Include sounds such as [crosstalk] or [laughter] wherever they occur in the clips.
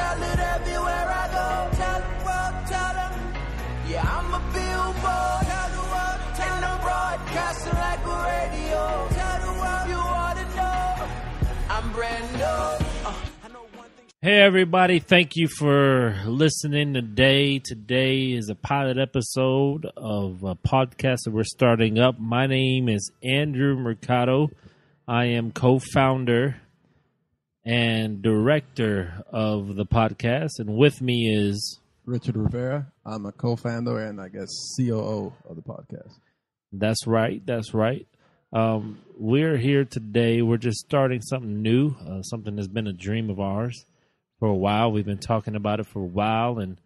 tell it everywhere I go. Tell them, world, tell them. Yeah, I'm a billboard. Tell the world, I'm broadcasting like a radio. Tell the world you wanna know. I'm brand new. Uh. Hey, everybody. Thank you for listening today. Today is a pilot episode of a podcast that we're starting up. My name is Andrew Mercado. I am co founder and director of the podcast. And with me is, Richard Rivera. I'm a co-founder and I guess COO of the podcast. that's right, that's right. Um, we're here today. We're just starting something new, uh, something that's been a dream of ours for a while. We've been talking about it for a while, and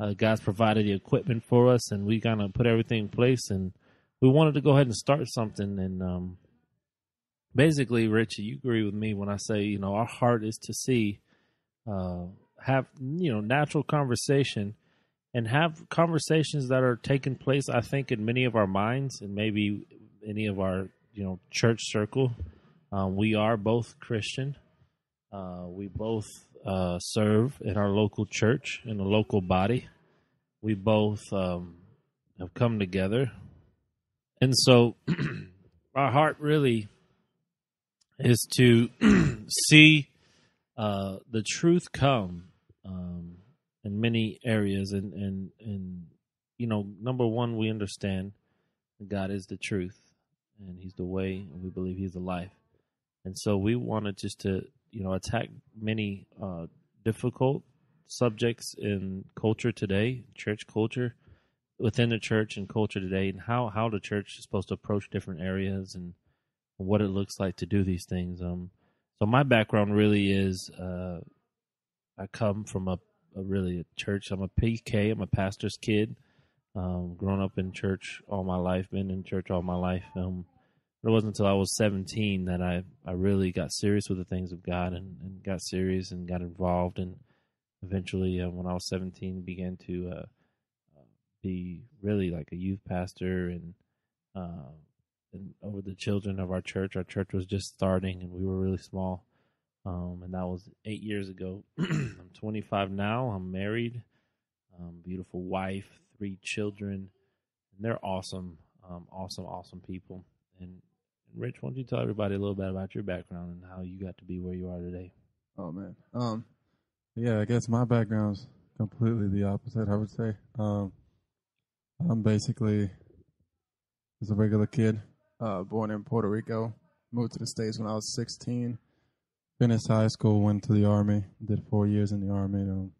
uh, God's provided the equipment for us, and we kind of put everything in place. And we wanted to go ahead and start something. And um, basically, Richie, you agree with me when I say, you know, our heart is to see, uh, have you know, natural conversation, and have conversations that are taking place. I think in many of our minds, and maybe any of our you know church circle. Um, we are both Christian. Uh, we both uh, serve in our local church in a local body. We both um, have come together, and so [clears throat] our heart really is to [clears throat] see uh, the truth come um, in many areas, and and and you know, number one, we understand God is the truth, and He's the way, and we believe He's the life, and so we wanted just to you know attack many uh, difficult subjects in culture today, church culture, within the church and culture today, and how how the church is supposed to approach different areas and what it looks like to do these things. Um, so my background really is uh, I come from a, a really a church. I'm a PK. I'm a pastor's kid. Um, grown up in church all my life, been in church all my life. Um, it wasn't until I was 17 that I, I really got serious with the things of God and, and got serious and got involved. And eventually, uh, when I was 17, began to uh, be really like a youth pastor and uh, and over the children of our church. Our church was just starting, and we were really small. Um, and that was eight years ago. [clears throat] I'm 25 now. I'm married, um, beautiful wife, three children, and they're awesome, um, awesome, awesome people. And, Rich, why don't you tell everybody a little bit about your background and how you got to be where you are today? Oh man. Um yeah, I guess my background's completely the opposite, I would say. Um I'm basically just a regular kid, uh born in Puerto Rico, moved to the States when I was sixteen, finished high school, went to the army, did four years in the army,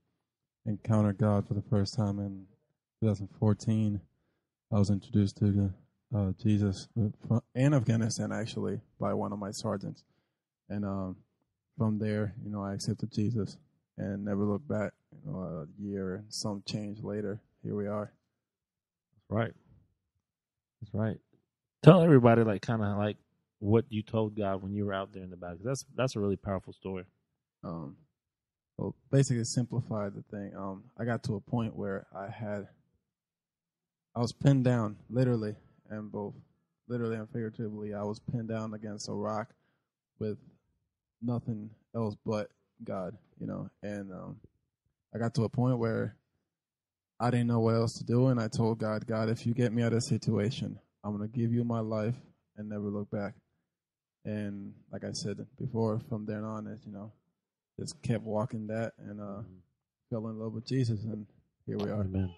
encountered God for the first time in 2014. I was introduced to uh, Jesus uh, in Afghanistan actually by one of my sergeants, and um, from there, you know, I accepted Jesus and never looked back. You know, a year and some change later, here we are. That's right. That's right. Tell everybody, like, kind of like what you told God when you were out there in the back. That's that's a really powerful story. Um, well, basically, simplified the thing. Um, I got to a point where I had, I was pinned down, literally, and both, literally and figuratively. I was pinned down against a rock with nothing else but God, you know. And um, I got to a point where I didn't know what else to do, and I told God, God, if you get me out of this situation, I'm gonna give you my life and never look back. And like I said before, from then on, it you know, just kept walking that and uh, fell in love with Jesus, and here we are. Amen.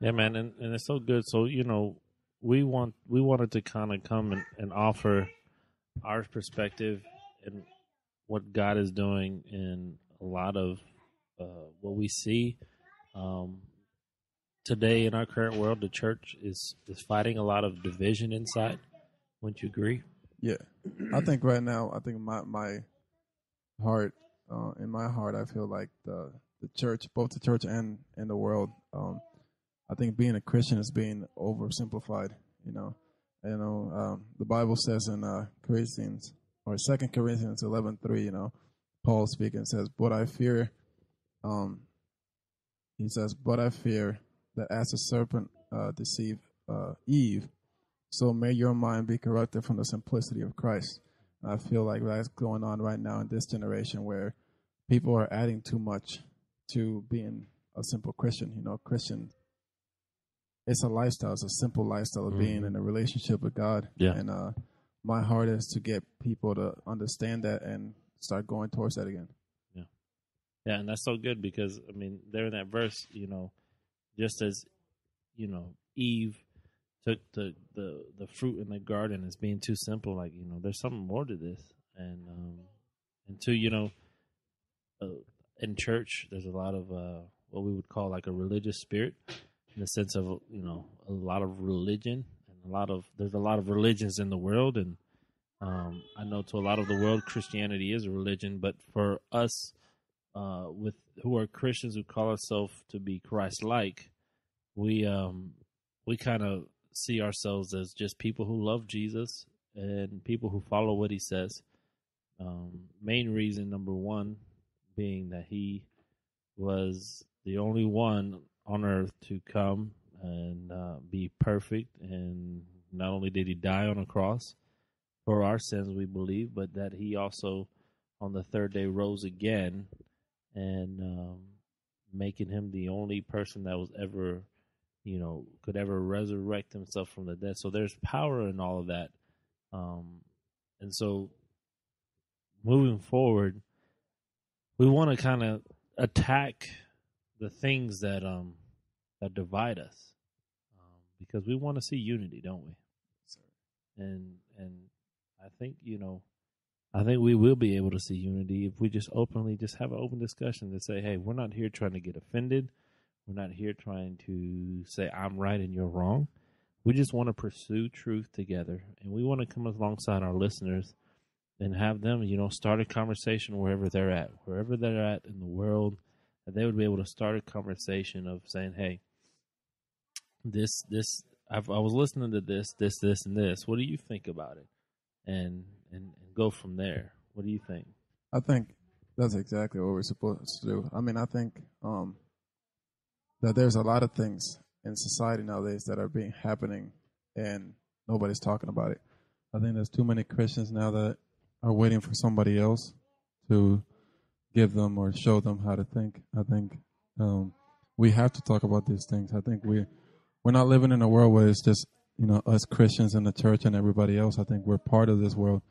Yeah, man, and, and it's so good. So you know, we want we wanted to kind of come and, and offer our perspective and what God is doing in a lot of uh, what we see um, today in our current world. The church is is fighting a lot of division inside. Wouldn't you agree? Yeah, I think right now, I think my my heart, uh, in my heart, I feel like the the church, both the church and and the world, um, I think being a Christian is being oversimplified. You know, you know, um, the Bible says in uh, Corinthians or Second Corinthians eleven three, you know, Paul speaking says, "But I fear," um, he says, "But I fear that as the serpent uh, deceived uh, Eve." So may your mind be corrupted from the simplicity of Christ. I feel like that's going on right now in this generation where people are adding too much to being a simple Christian. You know, Christian. It's a lifestyle. It's a simple lifestyle of being Mhm. in a relationship with God. Yeah. And uh, my heart is to get people to understand that and start going towards that again. Yeah. Yeah, and that's so good because I mean, there in that verse, you know, just as you know, Eve took the the the fruit in the garden as being too simple, like you know, there's something more to this, and um, and two, you know, uh, in church, there's a lot of uh, what we would call like a religious spirit, in the sense of you know, a lot of religion and a lot of there's a lot of religions in the world, and um, I know to a lot of the world, Christianity is a religion, but for us uh, with who are Christians who call ourselves to be Christ-like, we um, we kind of see ourselves as just people who love Jesus and people who follow what He says. Um, main reason number one being that He was the only one on earth to come and uh, be perfect, and not only did He die on a cross for our sins, we believe, but that He also on the third day rose again and um, making him the only person that was ever, you know, could ever resurrect himself from the dead. So there's power in all of that. Um, and so moving forward, we want to kind of attack the things that um that divide us um, because we want to see unity, don't we? And and I think you know I think we will be able to see unity if we just openly just have an open discussion to say, hey, we're not here trying to get offended. We're not here trying to say I'm right and you're wrong. We just want to pursue truth together, and we want to come alongside our listeners and have them, you know, start a conversation wherever they're at, wherever they're at in the world, that they would be able to start a conversation of saying, hey, this, this, I've, I was listening to this, this, this, and this. What do you think about it? And and, and go from there. What do you think? I think that's exactly what we're supposed to do. I mean, I think um, that there's a lot of things in society nowadays that are being happening, and nobody's talking about it. I think there's too many Christians now that are waiting for somebody else to give them or show them how to think. I think um, we have to talk about these things. I think we we're not living in a world where it's just you know us Christians in the church and everybody else. I think we're part of this world,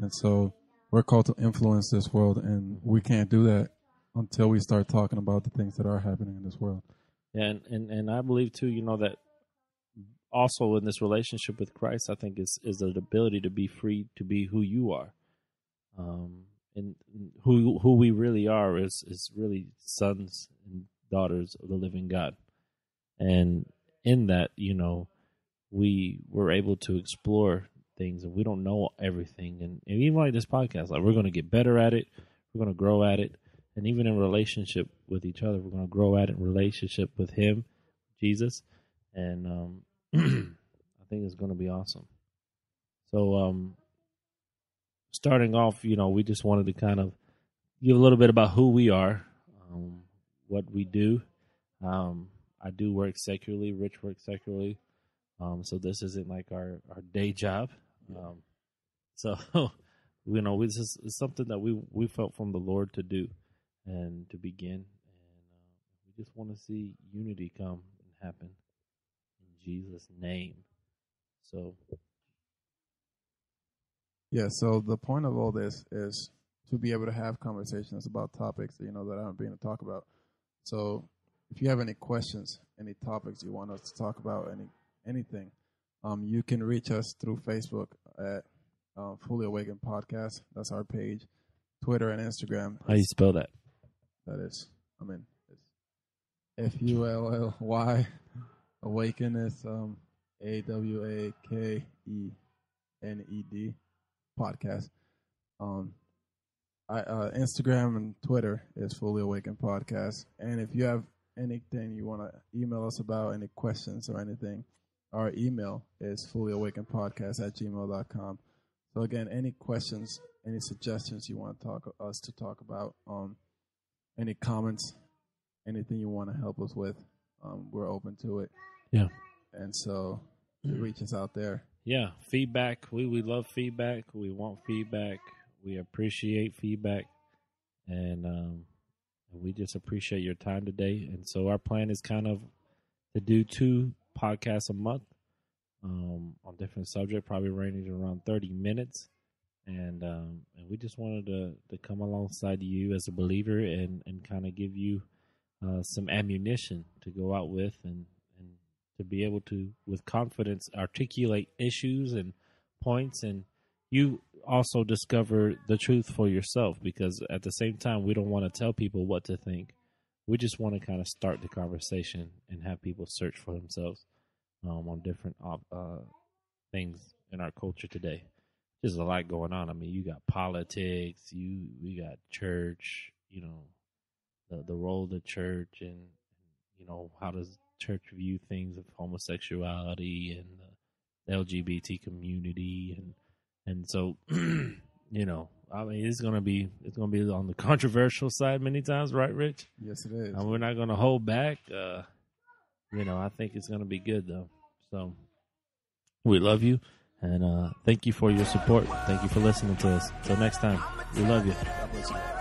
and so we're called to influence this world, and we can't do that until we start talking about the things that are happening in this world. Yeah, and, and, and I believe too, you know, that also in this relationship with Christ, I think is is the ability to be free to be who you are. Um and who who we really are is is really sons and daughters of the living God. And in that, you know, we were able to explore things and we don't know everything and, and even like this podcast, like we're gonna get better at it, we're gonna grow at it. And even in relationship with each other, we're gonna grow at it in relationship with him, Jesus. And um [clears throat] I think it's gonna be awesome. So um starting off, you know, we just wanted to kind of give a little bit about who we are, um, what we do. Um, I do work secularly, Rich works secularly. Um, so this isn't like our, our day job. Um, so, [laughs] you know, this is something that we, we felt from the Lord to do and to begin. And uh, we just want to see unity come and happen in Jesus' name. So, Yeah. So the point of all this is to be able to have conversations about topics you know that aren't being talked about. So if you have any questions, any topics you want us to talk about, any anything, um, you can reach us through Facebook at uh, Fully Awakened Podcast. That's our page. Twitter and Instagram. how you spell that? That is, I mean, it's F U L L Y. Awaken is um, A W A K E N E D podcast. Um, I, uh, Instagram and Twitter is Fully Awakened Podcast. And if you have anything you want to email us about, any questions or anything, our email is fullyawakenedpodcast at gmail.com. So again, any questions, any suggestions you want to talk us to talk about, um, any comments, anything you want to help us with, um, we're open to it. Yeah. And so reach us out there. yeah feedback we we love feedback we want feedback we appreciate feedback and um, we just appreciate your time today. And so our plan is kind of to do two podcasts a month um, on different subject, probably ranging around thirty minutes. And um, and we just wanted to to come alongside you as a believer and and kind of give you uh, some ammunition to go out with and and to be able to with confidence articulate issues and points and you also discover the truth for yourself because at the same time we don't want to tell people what to think we just want to kind of start the conversation and have people search for themselves um, on different uh, things in our culture today. There's a lot going on. I mean you got politics you we got church you know the, the role of the church and you know how does church view things of homosexuality and the lgbt community and and so, [clears throat] you know, I mean, it's gonna be it's gonna be on the controversial side many times, right, Rich? Yes, it is. And we're not gonna hold back. Uh, you know, I think it's gonna be good though. So, we love you, and uh, thank you for your support. Thank you for listening to us. Till next time, we love you. Tell